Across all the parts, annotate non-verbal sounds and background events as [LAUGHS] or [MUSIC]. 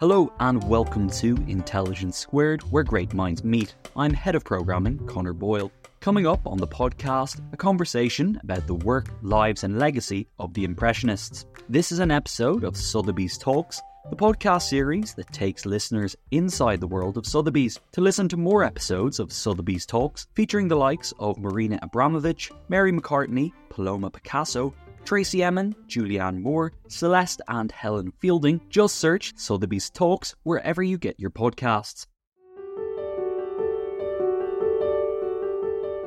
Hello and welcome to Intelligence Squared, where great minds meet. I'm head of programming, Connor Boyle. Coming up on the podcast, a conversation about the work, lives, and legacy of the Impressionists. This is an episode of Sotheby's Talks, the podcast series that takes listeners inside the world of Sotheby's. To listen to more episodes of Sotheby's Talks, featuring the likes of Marina Abramovich, Mary McCartney, Paloma Picasso, Tracey Emin, Julianne Moore, Celeste, and Helen Fielding. Just search Sotheby's Talks wherever you get your podcasts.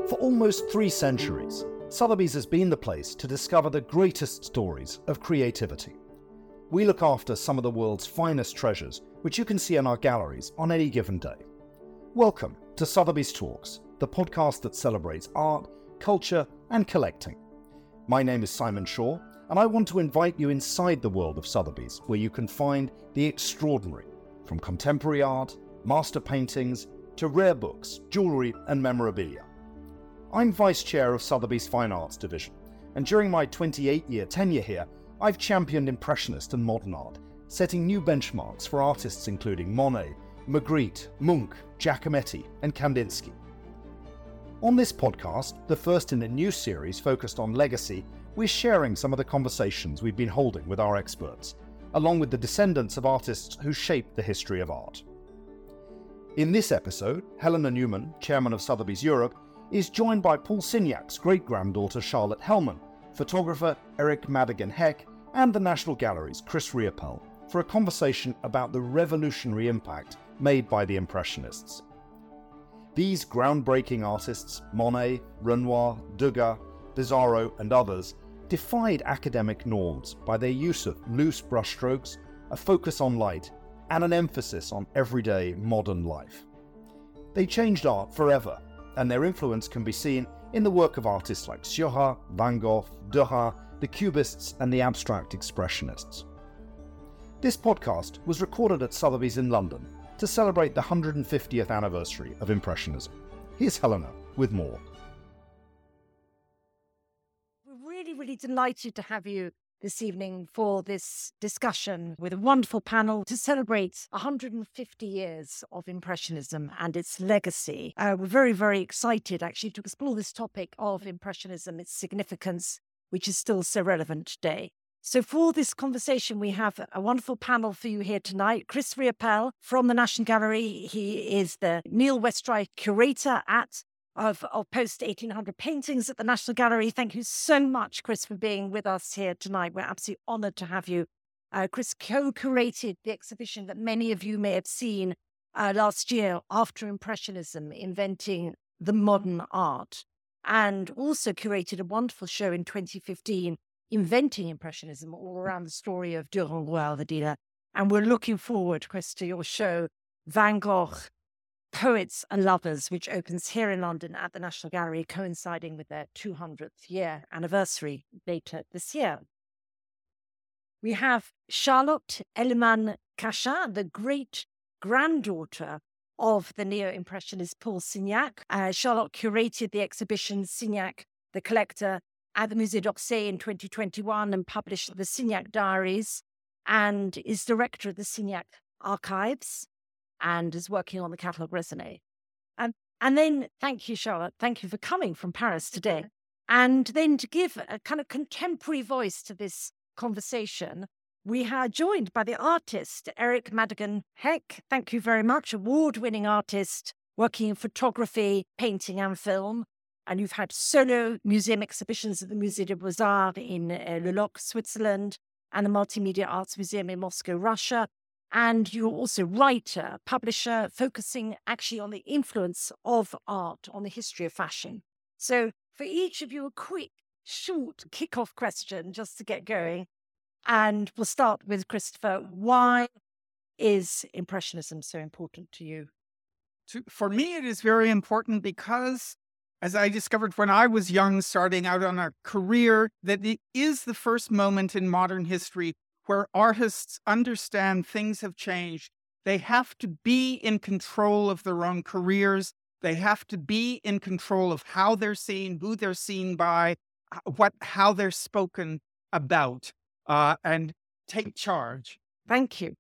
For almost three centuries, Sotheby's has been the place to discover the greatest stories of creativity. We look after some of the world's finest treasures, which you can see in our galleries on any given day. Welcome to Sotheby's Talks, the podcast that celebrates art, culture, and collecting. My name is Simon Shaw, and I want to invite you inside the world of Sotheby's, where you can find the extraordinary, from contemporary art, master paintings, to rare books, jewellery, and memorabilia. I'm Vice Chair of Sotheby's Fine Arts Division, and during my 28 year tenure here, I've championed Impressionist and modern art, setting new benchmarks for artists including Monet, Magritte, Munch, Giacometti, and Kandinsky. On this podcast, the first in a new series focused on legacy, we're sharing some of the conversations we've been holding with our experts, along with the descendants of artists who shaped the history of art. In this episode, Helena Newman, chairman of Sotheby's Europe, is joined by Paul Signac's great granddaughter Charlotte Hellman, photographer Erik Madigan Heck, and the National Gallery's Chris Riopelle for a conversation about the revolutionary impact made by the Impressionists. These groundbreaking artists, Monet, Renoir, Degas, Pissarro, and others, defied academic norms by their use of loose brushstrokes, a focus on light, and an emphasis on everyday modern life. They changed art forever, and their influence can be seen in the work of artists like Seurat, Van Gogh, Derain, the Cubists, and the Abstract Expressionists. This podcast was recorded at Sotheby's in London to celebrate the 150th anniversary of Impressionism. Here's Helena with more. We're really, really delighted to have you this evening for this discussion with a wonderful panel to celebrate 150 years of Impressionism and its legacy. Uh, we're very, very excited actually to explore this topic of Impressionism, its significance, which is still so relevant today. So, for this conversation, we have a wonderful panel for you here tonight. Chris Riopelle from the National Gallery. He is the Neil Westry curator at of, of post 1800 paintings at the National Gallery. Thank you so much, Chris, for being with us here tonight. We're absolutely honored to have you. Uh, Chris co curated the exhibition that many of you may have seen uh, last year after Impressionism, inventing the modern art, and also curated a wonderful show in 2015 inventing Impressionism all around the story of Durand Ruel, the dealer. And we're looking forward, Chris, to your show, Van Gogh, Poets and Lovers, which opens here in London at the National Gallery, coinciding with their 200th year anniversary later this year. We have Charlotte Hellman Cachin, the great granddaughter of the neo impressionist Paul Signac. Uh, Charlotte curated the exhibition Signac, the collector, at the Musée d'Orsay in 2021 and published the Signac Diaries and is director of the Signac Archives and is working on the Catalogue Raisonné. Um, and then, thank you, Charlotte. Thank you for coming from Paris today. And then to give a kind of contemporary voice to this conversation, we are joined by the artist, Erik Madigan Heck. Thank you very much. Award winning artist working in photography, painting, and film. And you've had solo museum exhibitions at the Musée des Beaux Arts in uh, Le Locle, Switzerland, and the Multimedia Arts Museum in Moscow, Russia. And you're also writer, publisher, focusing actually on the influence of art on the history of fashion. So, for each of you, a quick, short kick-off question just to get going. And we'll start with Christopher. Why is Impressionism so important to you? To, for me, it is very important because, as I discovered when I was young, starting out on a career, that it is the first moment in modern history where artists understand things have changed. They have to be in control of their own careers. They have to be in control of how they're seen, who they're seen by, what, how they're spoken about uh, and take charge. Thank you.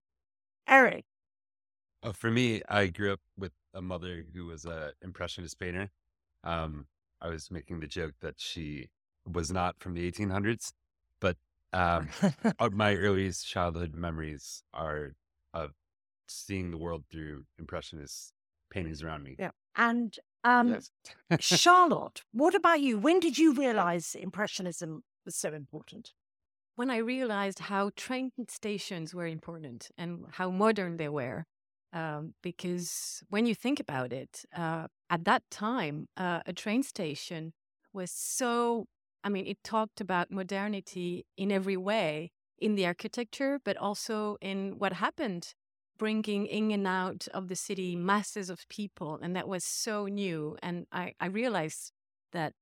Eric. Oh, for me, I grew up with a mother who was an impressionist painter. Um, I was making the joke that she was not from the 1800s, but um, [LAUGHS] uh, my earliest childhood memories are of seeing the world through impressionist paintings around me. Yeah. And um, yes. [LAUGHS] Charlotte, what about you? When did you realize impressionism was so important? when I realized how train stations were important and how modern they were. Um, because when you think about it, uh, at that time, uh, a train station was so, I mean, it talked about modernity in every way in the architecture, but also in what happened, bringing in and out of the city masses of people. And that was so new. And I, I realized that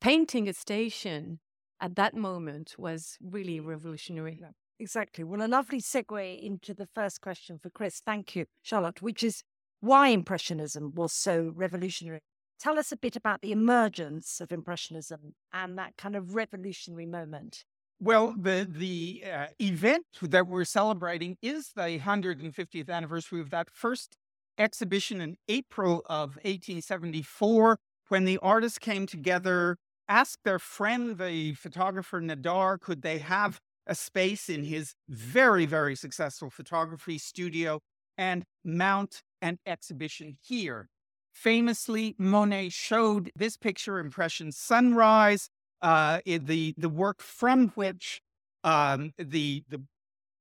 painting a station at that moment was really revolutionary. Yeah, exactly. Well, a lovely segue into the first question for Chris. Thank you, Charlotte, which is why Impressionism was so revolutionary. Tell us a bit about the emergence of Impressionism and that kind of revolutionary moment. Well, the the uh, event that we're celebrating is the 150th anniversary of that first exhibition in April of 1874, when the artists came together asked their friend, the photographer Nadar, could they have a space in his very, very successful photography studio and mount an exhibition here. Famously, Monet showed this picture, Impression Sunrise, uh, the, the work from which um, the, the,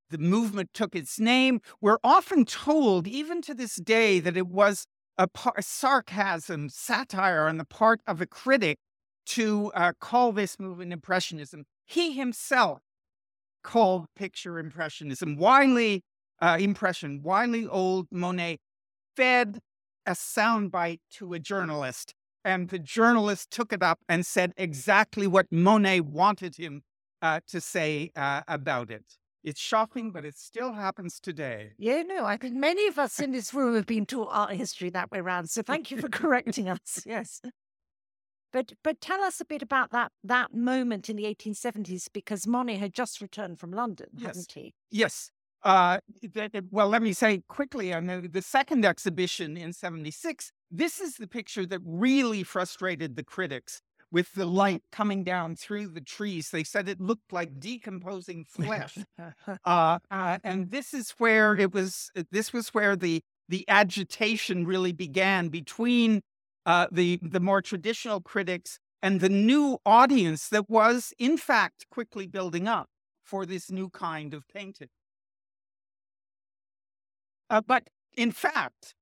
the movement took its name. We're often told, even to this day, that it was a, par- a sarcasm, satire on the part of a critic to uh, call this movement Impressionism. He himself called picture Impressionism. Wily uh, impression, wily old Monet fed a soundbite to a journalist, and the journalist took it up and said exactly what Monet wanted him uh, to say uh, about it. It's shocking, but it still happens today. Yeah, no, I think many of us in this room have been taught art history that way around. So thank you for correcting us. [LAUGHS] Yes. But but tell us a bit about that that moment in the 1870s because Monet had just returned from London, yes. hadn't he? Yes. Uh, well, let me say quickly on the, the second exhibition in 76, this is the picture that really frustrated the critics with the light coming down through the trees. They said it looked like decomposing flesh. [LAUGHS] uh, uh, and this is where it was, this was where the, the agitation really began between uh, the the more traditional critics and the new audience that was in fact quickly building up for this new kind of painting. Uh, but in fact,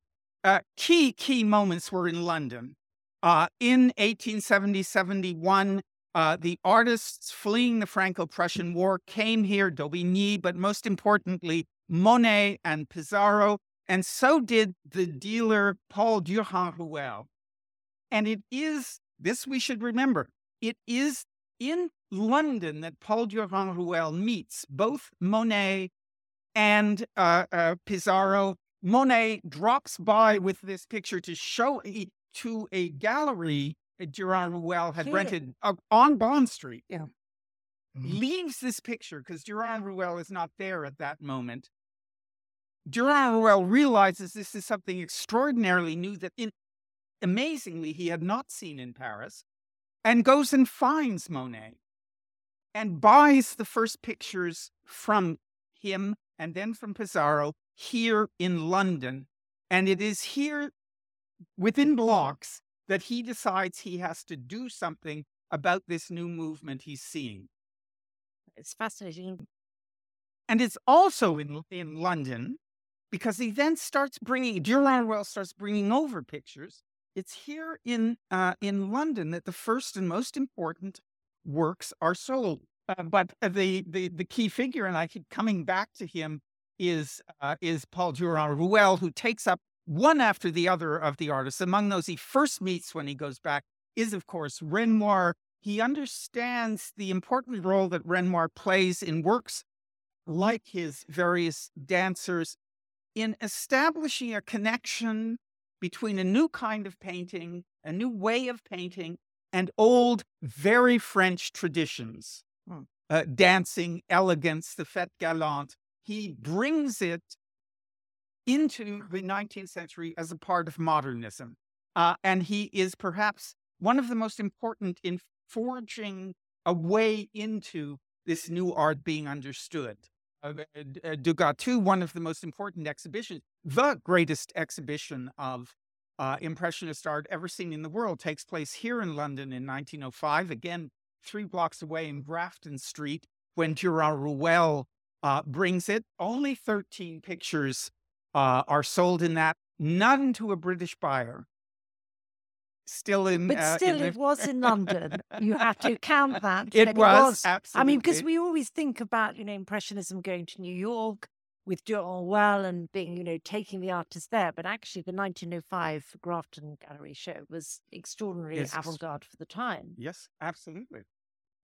uh, key key moments were in London. Uh, in 1870-71, uh, the artists fleeing the Franco-Prussian War came here, Daubigny, but most importantly, Monet and Pissarro, and so did the dealer Paul Durand-Ruel. And it is, this we should remember, it is in London that Paul Durand-Ruel meets both Monet and uh, uh, Pissarro. Monet drops by with this picture to show it to a gallery that Durand-Ruel had rented uh, on Bond Street. Yeah. Mm-hmm. Leaves this picture because Durand-Ruel is not there at that moment. Durand-Ruel realizes this is something extraordinarily new that in amazingly he had not seen in Paris, and goes and finds Monet and buys the first pictures from him and then from Pissarro here in London. And it is here within blocks that he decides he has to do something about this new movement he's seeing. It's fascinating. And it's also in, in London because he then starts bringing, Durand Ruel starts bringing over pictures. It's here in, uh, in London that the first and most important works are sold. Uh, but the, the, the key figure, and I keep coming back to him, is, uh, is Paul Durand Ruel, who takes up one after the other of the artists. Among those he first meets when he goes back is, of course, Renoir. He understands the important role that Renoir plays in works like his various dancers in establishing a connection between a new kind of painting, a new way of painting, and old, very French traditions. Hmm. Uh, dancing, elegance, the fête galante. He brings it into the 19th century as a part of modernism. Uh, and he is perhaps one of the most important in forging a way into this new art being understood. Uh, uh, Degas, too, one of the most important exhibitions, the greatest exhibition of uh, Impressionist art ever seen in the world, takes place here in London in 1905, again, three blocks away in Grafton Street, when Durand Ruel uh, brings it. Only 13 pictures uh, are sold in that, none to a British buyer. Still in, but uh, still, in the... it was in London. You have to count that. [LAUGHS] It, it was, was, absolutely. I mean, because we always think about you know Impressionism going to New York with Durand Ruel and being you know taking the artist there, but actually the 1905 Grafton Gallery show was extraordinarily Yes. avant-garde for the time. Yes, absolutely.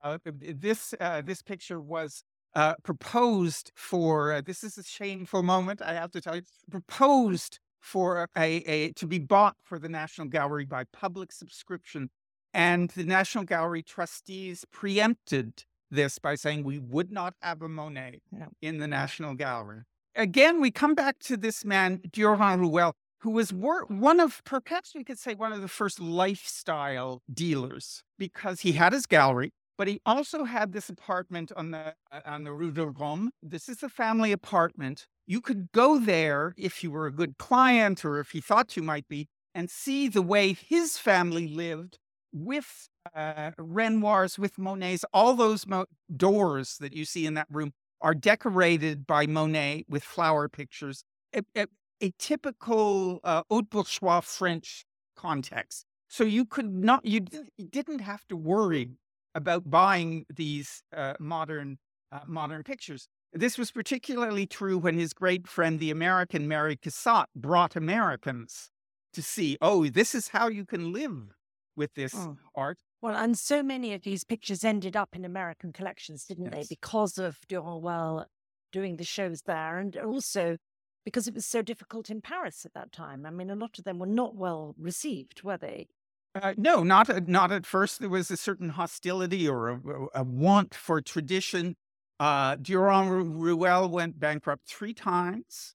Uh, this uh, this picture was uh, proposed for. Uh, this is a shameful moment, I have to tell you. Proposed for a, a to be bought for the National Gallery by public subscription, and the National Gallery trustees preempted this by saying we would not have a Monet in the National Gallery. Again, we come back to this man Durand Ruel, who was wor- one of perhaps we could say one of the first lifestyle dealers because he had his gallery but he also had this apartment on the on the Rue de Rome. This is a family apartment. You could go there if you were a good client or if you thought you might be, and see the way his family lived with uh, Renoirs, with Monets. All those mo- doors that you see in that room are decorated by Monet with flower pictures. A, a, a typical uh, haute bourgeois French context. So you could not, you, you didn't have to worry about buying these uh, modern uh, modern pictures. This was particularly true when his great friend, the American Mary Cassatt, brought Americans to see, oh, this is how you can live with this Oh. art. Well, and so many of these pictures ended up in American collections, didn't they? Because of Ruel doing the shows there, and also because it was so difficult in Paris at that time. I mean, a lot of them were not well received, were they? Uh, no, not at, not at first. There was a certain hostility or a, a want for tradition. Uh, Durand Ruel went bankrupt three times,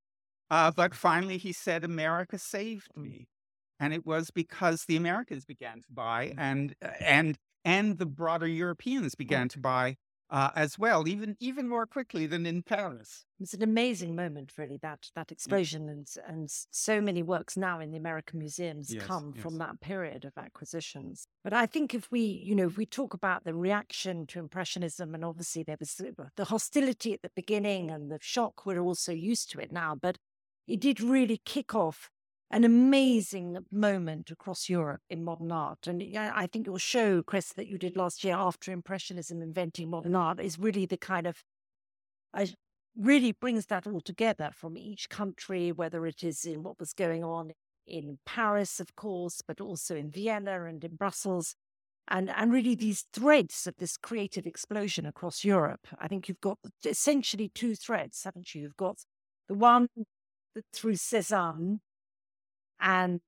uh, but finally he said, "America saved me," and it was because the Americans began to buy, and and and the broader Europeans began to buy uh, as well, even even more quickly than in Paris. It's an amazing moment, really, that that explosion, and and so many works now in the American museums Yes, come from that period of acquisitions. But I think if we, you know, if we talk about the reaction to Impressionism, and obviously there was the the hostility at the beginning and the shock, we're also used to it now, but it did really kick off an amazing moment across Europe in modern art. And I think your show, Chris, that you did last year after Impressionism inventing modern art is really the kind of I really brings that all together from each country, whether it is in what was going on in Paris, of course, but also in Vienna and in Brussels. And, and really these threads of this creative explosion across Europe. I think you've got essentially two threads, haven't you? You've got the one that through Cézanne and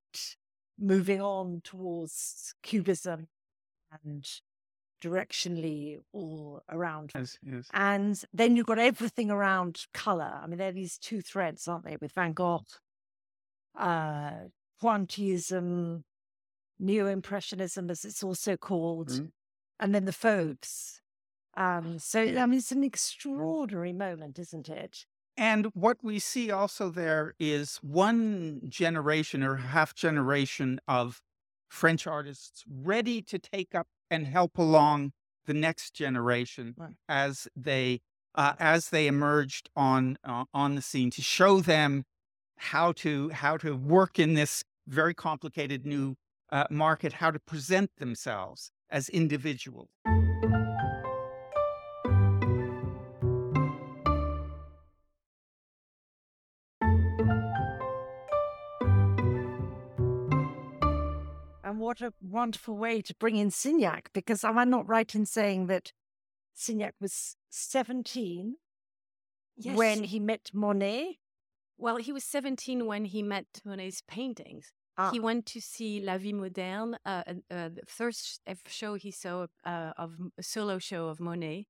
moving on towards Cubism and directionally all around Yes, yes. and then you've got everything around color. I mean, they're these two threads, aren't they, with Van Gogh, uh, Pointillism, Neo Impressionism, as it's also called, Mhm. and then the Fauves. Um, so, I mean, it's an extraordinary moment, isn't it? And what we see also there is one generation or half generation of French artists ready to take up and help along the next generation Right. as they uh, as they emerged on uh, on the scene to show them how to how to work in this very complicated new uh, market, how to present themselves as individuals. What a wonderful way to bring in Signac, because am I not right in saying that Signac was 17 when he met Monet? Well, he was 17 when he met Monet's paintings. Ah. He went to see La Vie Moderne, uh, uh, uh, the first show he saw uh, of a solo show of Monet,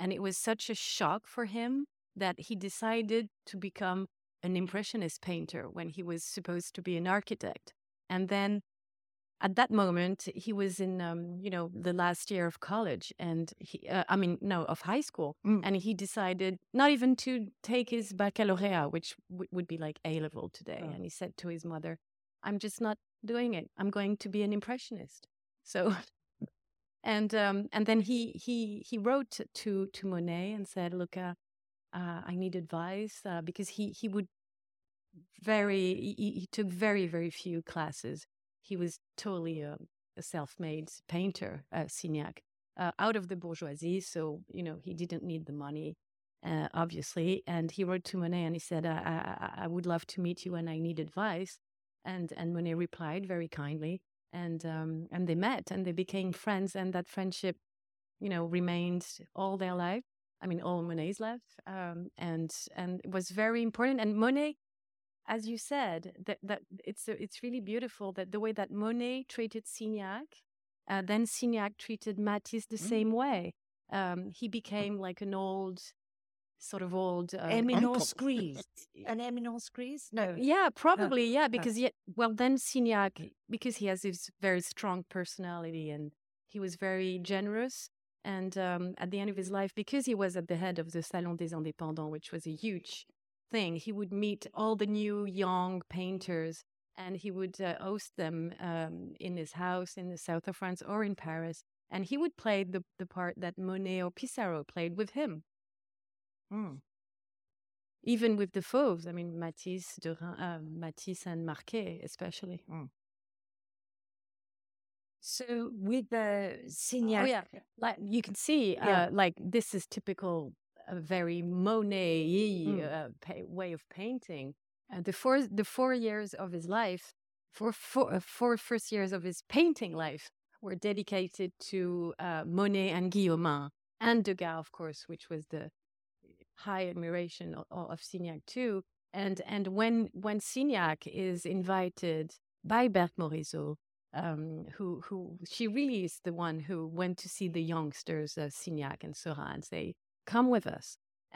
and it was such a shock for him that he decided to become an impressionist painter when he was supposed to be an architect. And then at that moment, he was in, um, you know, the last year of college, and he, uh, I mean, no, of high school, Mm. and he decided not even to take his baccalaureate, which w- would be like A level today. Oh. And he said to his mother, "I'm just not doing it. I'm going to be an impressionist." [LAUGHS] So, and um, and then he he he wrote to to Monet and said, "Look, uh, uh, I need advice uh, because he he would very he, he took very very few classes. He was totally a, a self-made painter, uh, Signac, uh, out of the bourgeoisie. So you know he didn't need the money, uh, obviously. And he wrote to Monet and he said, I, I, I- would love to meet you and I need advice." And and Monet replied very kindly, and um, and they met and they became friends, and that friendship, you know, remained all their life. I mean, all Monet's life, um, and and it was very important. And Monet, as you said, that that it's it's really beautiful that the way that Monet treated Signac, uh, then Signac treated Matisse the same way. Um, he became like an old, sort of old uh, Eminence. Grise. An Eminence Grise? No. yeah, probably. Yeah, because yet, well, then Signac, because he has this very strong personality and he was very generous. And um, at the end of his life, because he was at the head of the Salon des Indépendants, which was a huge thing, he would meet all the new young painters and he would uh, host them um, in his house in the south of France or in Paris. And he would play the, the part that Monet or Pissarro played with him Mm. even with the fauves. I mean, Matisse, Derain, uh, Matisse and Marquet, especially. So with the Signac. Oh yeah, like you can see, Yeah. uh, like this is typical, a very Monet Mm. uh, way of painting. Uh, the four the four years of his life, four four uh, four first years of his painting life were dedicated to uh, Monet and Guillaumin and Degas, of course, which was the high admiration of, of Signac too. And and when when Signac is invited by Berthe Morisot, um, who who she really is the one who went to see the youngsters, uh, Signac and Seurat, and say, "Come with us."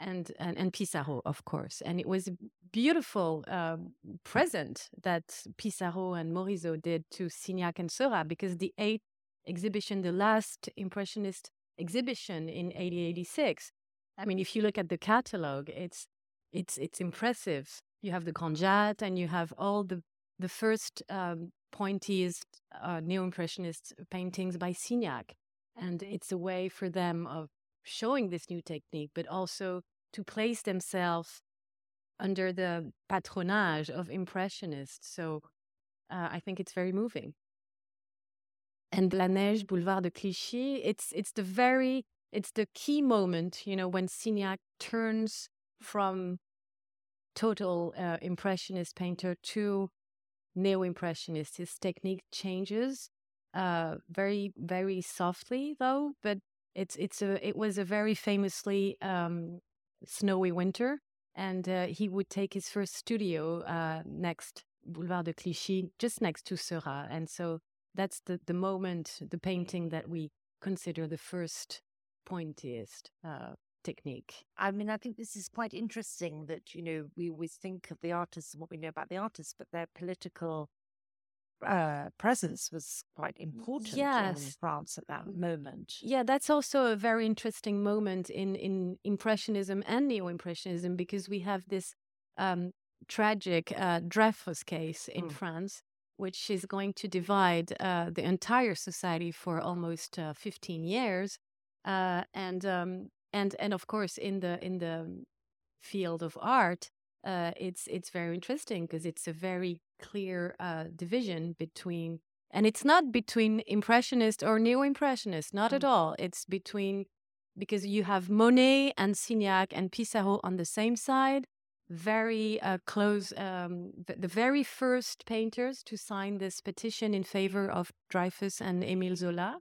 And, and and Pissarro, of course, and it was a beautiful um, present that Pissarro and Morisot did to Signac and Seurat because the eighth exhibition, the last Impressionist exhibition in 1886, I mean, if you look at the catalogue, it's it's it's impressive. You have the Jatte and you have all the the first um, pointillist uh, neo-impressionist paintings by Signac, and it's a way for them of showing this new technique, but also to place themselves under the patronage of impressionists. So uh, I think it's very moving. And La Neige, Boulevard de Clichy, it's it's the very it's the key moment, you know, when Signac turns from total uh, impressionist painter to neo-impressionist. His technique changes uh, very, very softly, though. But it's it's a it was a very famously um, snowy winter, and uh, he would take his first studio uh, next Boulevard de Clichy, just next to Seurat, and so that's the the moment, the painting that we consider the first pointillist uh, technique. I mean, I think this is quite interesting that, you know, we always think of the artists and what we know about the artists, but their political uh, presence was quite important yes. in France at that moment. Yeah, that's also a very interesting moment in, in Impressionism and Neo Impressionism because we have this um, tragic uh, Dreyfus case in mm. France, which is going to divide uh, the entire society for almost uh, 15 years. Uh, and um, and and of course, in the in the field of art, uh, it's it's very interesting because it's a very clear uh, division between, and it's not between impressionist or neo-impressionist, not mm. at all. It's between because you have Monet and Signac and Pissarro on the same side, very uh, close, um, the, the, very first painters to sign this petition in favor of Dreyfus and Émile Zola.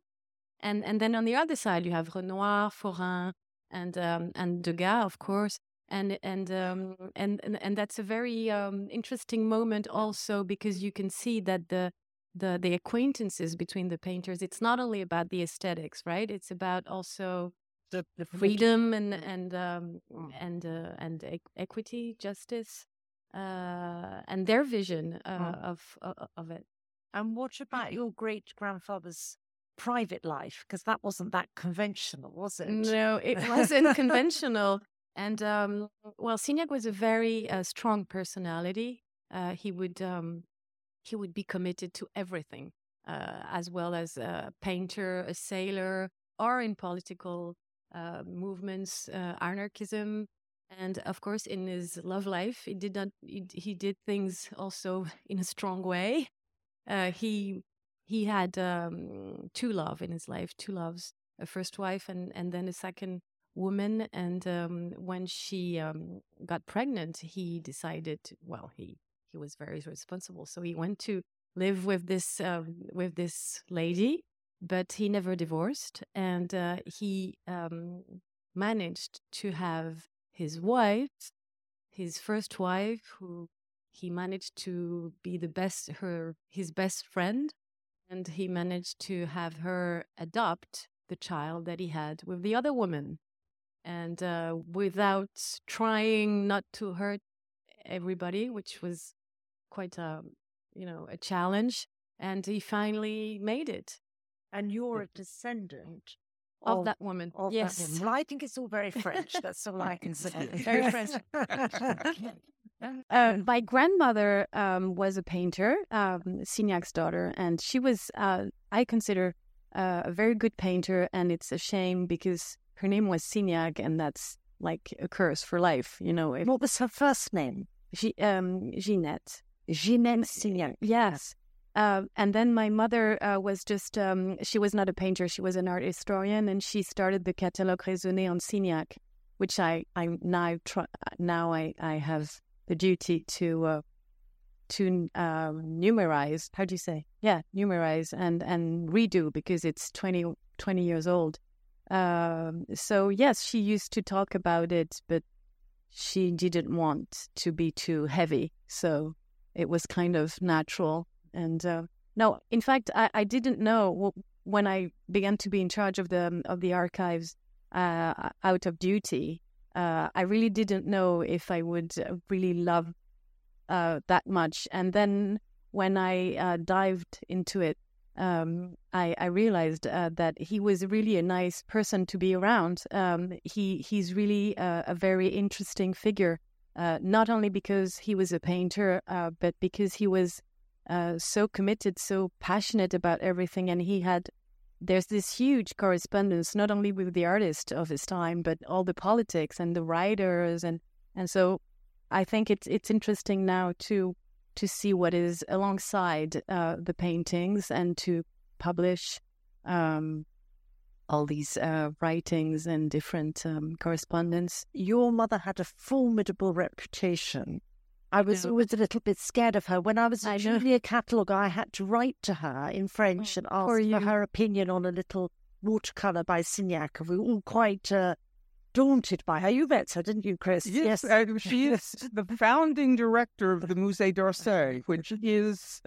And, and then on the other side, you have Renoir, Forain, and, um, and Degas, of course. And, and, um, and, and, and that's a very um, interesting moment also because you can see that the, the, the acquaintances between the painters, it's not only about the aesthetics, right? It's about also the, the freedom and and um, mm. and uh, and e- equity, justice, uh, and their vision uh, of, of of it. And what about your great grandfather's private life? Because that wasn't that conventional, was it? No, it [LAUGHS] wasn't conventional. And um, well, Signac was a very uh, strong personality. Uh, he would um, he would be committed to everything, uh, as well as a painter, a sailor, or in political uh, movements, uh, anarchism, and of course, in his love life, he did not. He, he did things also [LAUGHS] in a strong way. Uh, he he had um, two love in his life, two loves, a first wife and and then a second woman. And um, when she um, got pregnant, he decided. Well, he he was very responsible, so he went to live with this uh, with this lady but he never divorced, and uh, he um, managed to have his wife, his first wife, who he managed to be the best her his best friend, and he managed to have her adopt the child that he had with the other woman, and uh, without trying not to hurt everybody, which was quite a you know a challenge. And he finally made it and you're a descendant of, of that woman. Of yes. That woman. Well, I think it's all very French. [LAUGHS] That's all I can say. very French. [LAUGHS] [LAUGHS] uh, my grandmother um, was a painter, um, Signac's daughter, and she was, uh, I consider, uh, a very good painter. And it's a shame because her name was Signac, and that's like a curse for life, you know. If, what was her first name? She, um, Ginette. Ginette Signac. Yes. Uh, and then my mother uh, was just, um, she was not a painter, she was an art historian, and she started the Catalogue Raisonné on Signac, which I, I now, try, now I, I have the duty to, uh, to um, numerize, how do you say? Yeah, numerize and, and redo because it's 20, 20 years old. Um, so, yes, she used to talk about it, but she didn't want to be too heavy. So it was kind of natural and uh, no, in fact, I, I didn't know when I began to be in charge of the of the archives uh, out of duty. Uh, I really didn't know if I would uh, really love uh, that much. And then when I uh, dived into it, um, I, I, realized that he was really a nice person to be around. Um, he he's really a very interesting figure, not only because he was a painter, but because he was uh, so committed, so passionate about everything, and he had. There's this huge correspondence, not only with the artists of his time, but all the politics and the writers, and and so I think it's it's interesting now to to see what is alongside uh, the paintings and to publish um, all these uh, writings and different um, correspondence. Your mother had a formidable reputation I was always a little bit scared of her. When I was a junior catalogue, I had to write to her in French oh, and ask for her opinion on a little watercolour by Signac. We were all quite uh, daunted by her. You met her, didn't you, Chris? Yes, yes. Uh, she is [LAUGHS] the founding director of the Musée d'Orsay, which is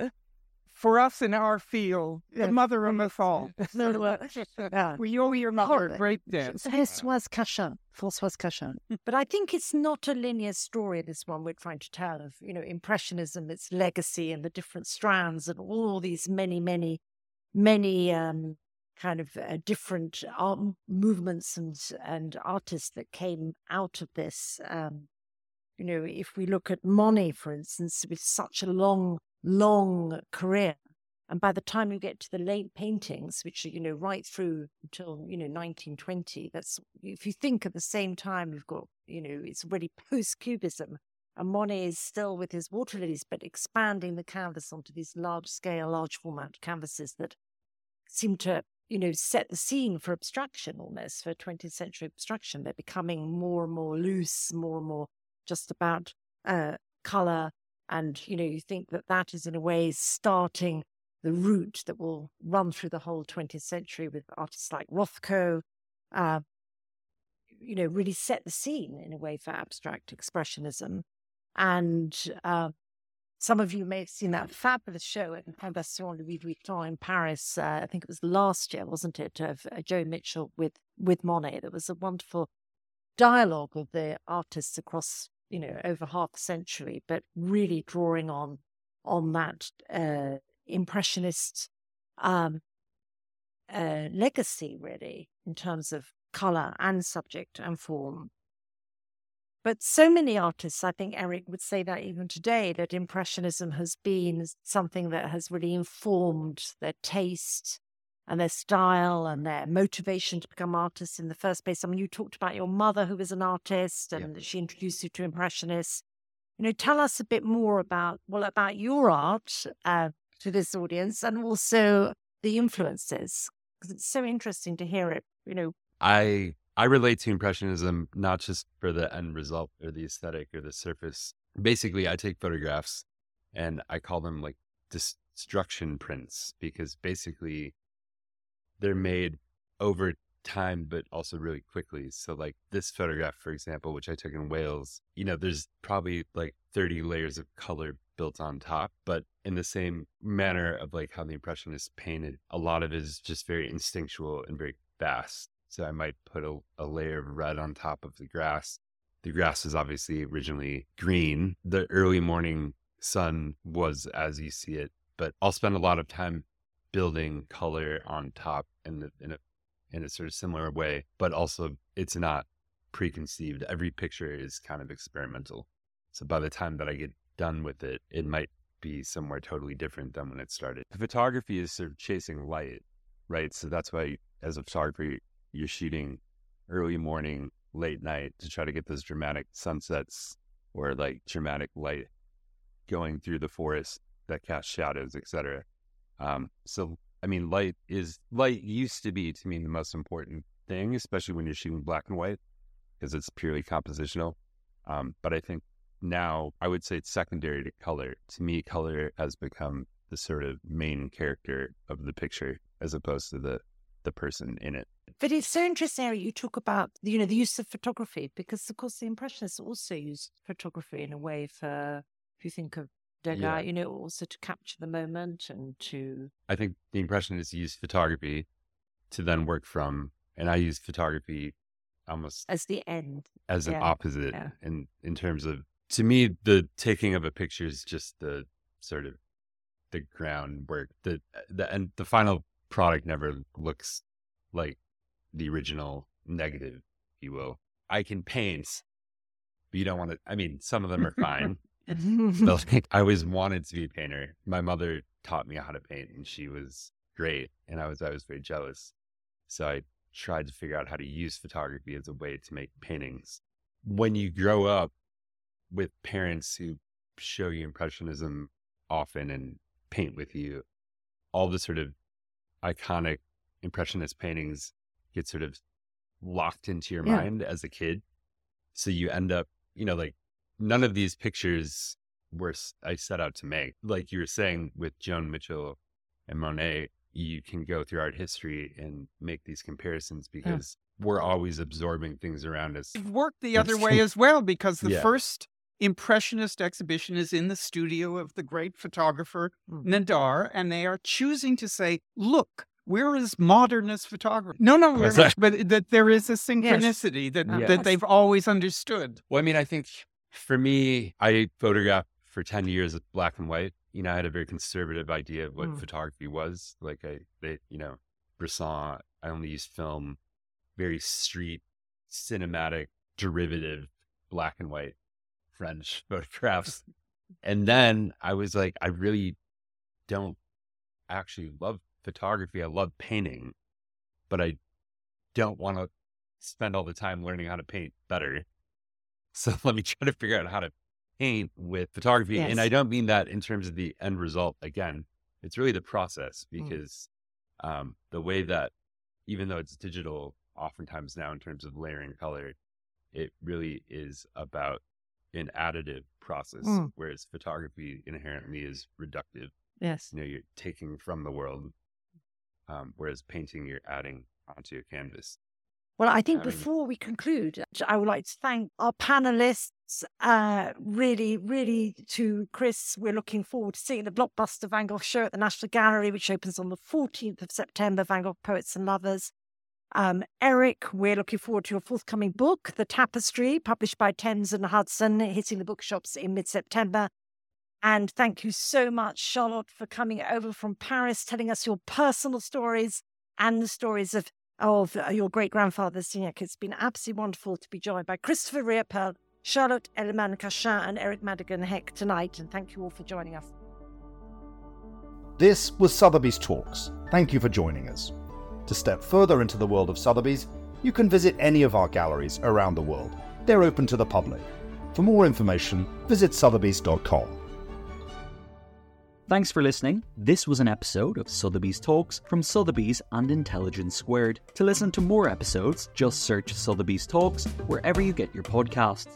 for us in our field, the mother of us all. [LAUGHS] we owe your mother a great debt. Françoise Cachin. Françoise Cachin. But I think it's not a linear story, this one we're trying to tell of, you know, Impressionism, its legacy and the different strands and all these many, many, many um, kind of uh, different art movements and, and artists that came out of this. Um, you know, if we look at Monet, for instance, with such a long, long career, and by the time you get to the late paintings, which are, you know, right through until, you know, 1920, that's, if you think at the same time, you've got, you know, it's already post Cubism. And Monet is still with his water lilies, but expanding the canvas onto these large scale, large format canvases that seem to, you know, set the scene for abstraction almost, for 20th century abstraction. They're becoming more and more loose, more and more just about uh, color. And, you know, you think that that is in a way starting the route that will run through the whole 20th century with artists like Rothko, uh, you know, really set the scene in a way for abstract expressionism. And uh, some of you may have seen that fabulous show at the Fondation Louis Vuitton in Paris. Uh, I think it was last year, wasn't it, of uh, Joan Mitchell with with Monet. There was a wonderful dialogue of the artists across you know, over half a century, but really drawing on on that uh, impressionist um, uh, legacy, really, in terms of color and subject and form. But so many artists, I think Eric would say that even today, that Impressionism has been something that has really informed their taste and their style and their motivation to become artists in the first place. I mean, you talked about your mother who was an artist and yeah. she introduced you to Impressionists. You know, tell us a bit more about, well, about your art uh, to this audience and also the influences, because it's so interesting to hear it, you know. I I relate to impressionism not just for the end result or the aesthetic or the surface. Basically, I take photographs and I call them like destruction prints because basically they're made over time, but also really quickly. So, like this photograph, for example, which I took in Wales, you know, there's probably like 30 layers of color built on top, but in the same manner of like how the Impressionists painted, a lot of it is just very instinctual and very fast. So, I might put a, a layer of red on top of the grass. The grass is obviously originally green. The early morning sun was as you see it, but I'll spend a lot of time building color on top in, the, in a in a sort of similar way, but also it's not preconceived. Every picture is kind of experimental. So by the time that I get done with it, it might be somewhere totally different than when it started. Photography is sort of chasing light, right? So that's why, as a photographer, you're shooting early morning, late night to try to get those dramatic sunsets or like dramatic light going through the forest that cast shadows, etc. Um, so, I mean, light is light used to be to me the most important thing, especially when you're shooting black and white because it's purely compositional. Um, but I think now I would say it's secondary to color. To me, color has become the sort of main character of the picture as opposed to the the person in it. But it's so interesting, you talk about you know the use of photography because of course the Impressionists also used photography in a way for if you think of Degas, yeah. you know, also to capture the moment and to. I think the Impressionists use photography to then work from, and I use photography almost as the end, as yeah. an opposite, yeah. in in terms of to me the taking of a picture is just the sort of the groundwork. The uh, the and the final product never looks like the original negative, if you will. I can paint, but you don't want to. I mean, some of them are fine. [LAUGHS] but [LAUGHS] like, I always wanted to be a painter. My mother taught me how to paint, and she was great, and I was I was very jealous. So I tried to figure out how to use photography as a way to make paintings. When you grow up with parents who show you impressionism often and paint with you, all the sort of iconic impressionist paintings get sort of locked into your yeah. mind as a kid. So you end up, you know, like none of these pictures were I set out to make. Like you were saying with Joan Mitchell and Monet, you can go through art history and make these comparisons because yeah. we're always absorbing things around us. It worked the other way as well because the yeah. first Impressionist exhibition is in the studio of the great photographer Mm. Nadar, and they are choosing to say, look, we're as modern as photography. No, no, we're- that? but that there is a synchronicity that, Yeah. that they've always understood. Well, I mean, I think for me, I photographed for 10 years with black and white. You know, I had a very conservative idea of what Mm. photography was. Like, I, they, you know, Bresson, I only used film, very street, cinematic, derivative, black and white French [LAUGHS] photographs. and then I was like, I really don't actually love photography. I love painting, but I don't want to spend all the time learning how to paint better. [LAUGHS] So let me try to figure out how to paint with photography. And I don't mean that in terms of the end result. Again, it's really the process Mm. because um, the way that, even though it's digital, oftentimes now in terms of layering color, it really is about an additive process, Mm. whereas photography inherently is reductive. Yes. You know, you're taking from the world, um, whereas painting, you're adding onto your canvas. Well, I think before we conclude, I would like to thank our panelists. Uh, really, really, to Chris, we're looking forward to seeing the blockbuster Van Gogh show at the National Gallery, which opens on the 14th of September, Van Gogh Poets and Lovers. Um, Erik, we're looking forward to your forthcoming book, The Tapestry, published by Thames and Hudson, hitting the bookshops in mid September. And thank you so much, Charlotte, for coming over from Paris, telling us your personal stories and the stories of of uh, your great grandfather Signac. It's been absolutely wonderful to be joined by Christopher Riopelle, Charlotte Hellman Cachin, and Erik Madigan Heck tonight. And thank you all for joining us. This was Sotheby's Talks. Thank you for joining us. To step further into the world of Sotheby's, you can visit any of our galleries around the world. They're open to the public. For more information, visit sotheby's.com. Thanks for listening. This was an episode of Sotheby's Talks from Sotheby's and Intelligence Squared. To listen to more episodes, just search Sotheby's Talks wherever you get your podcasts.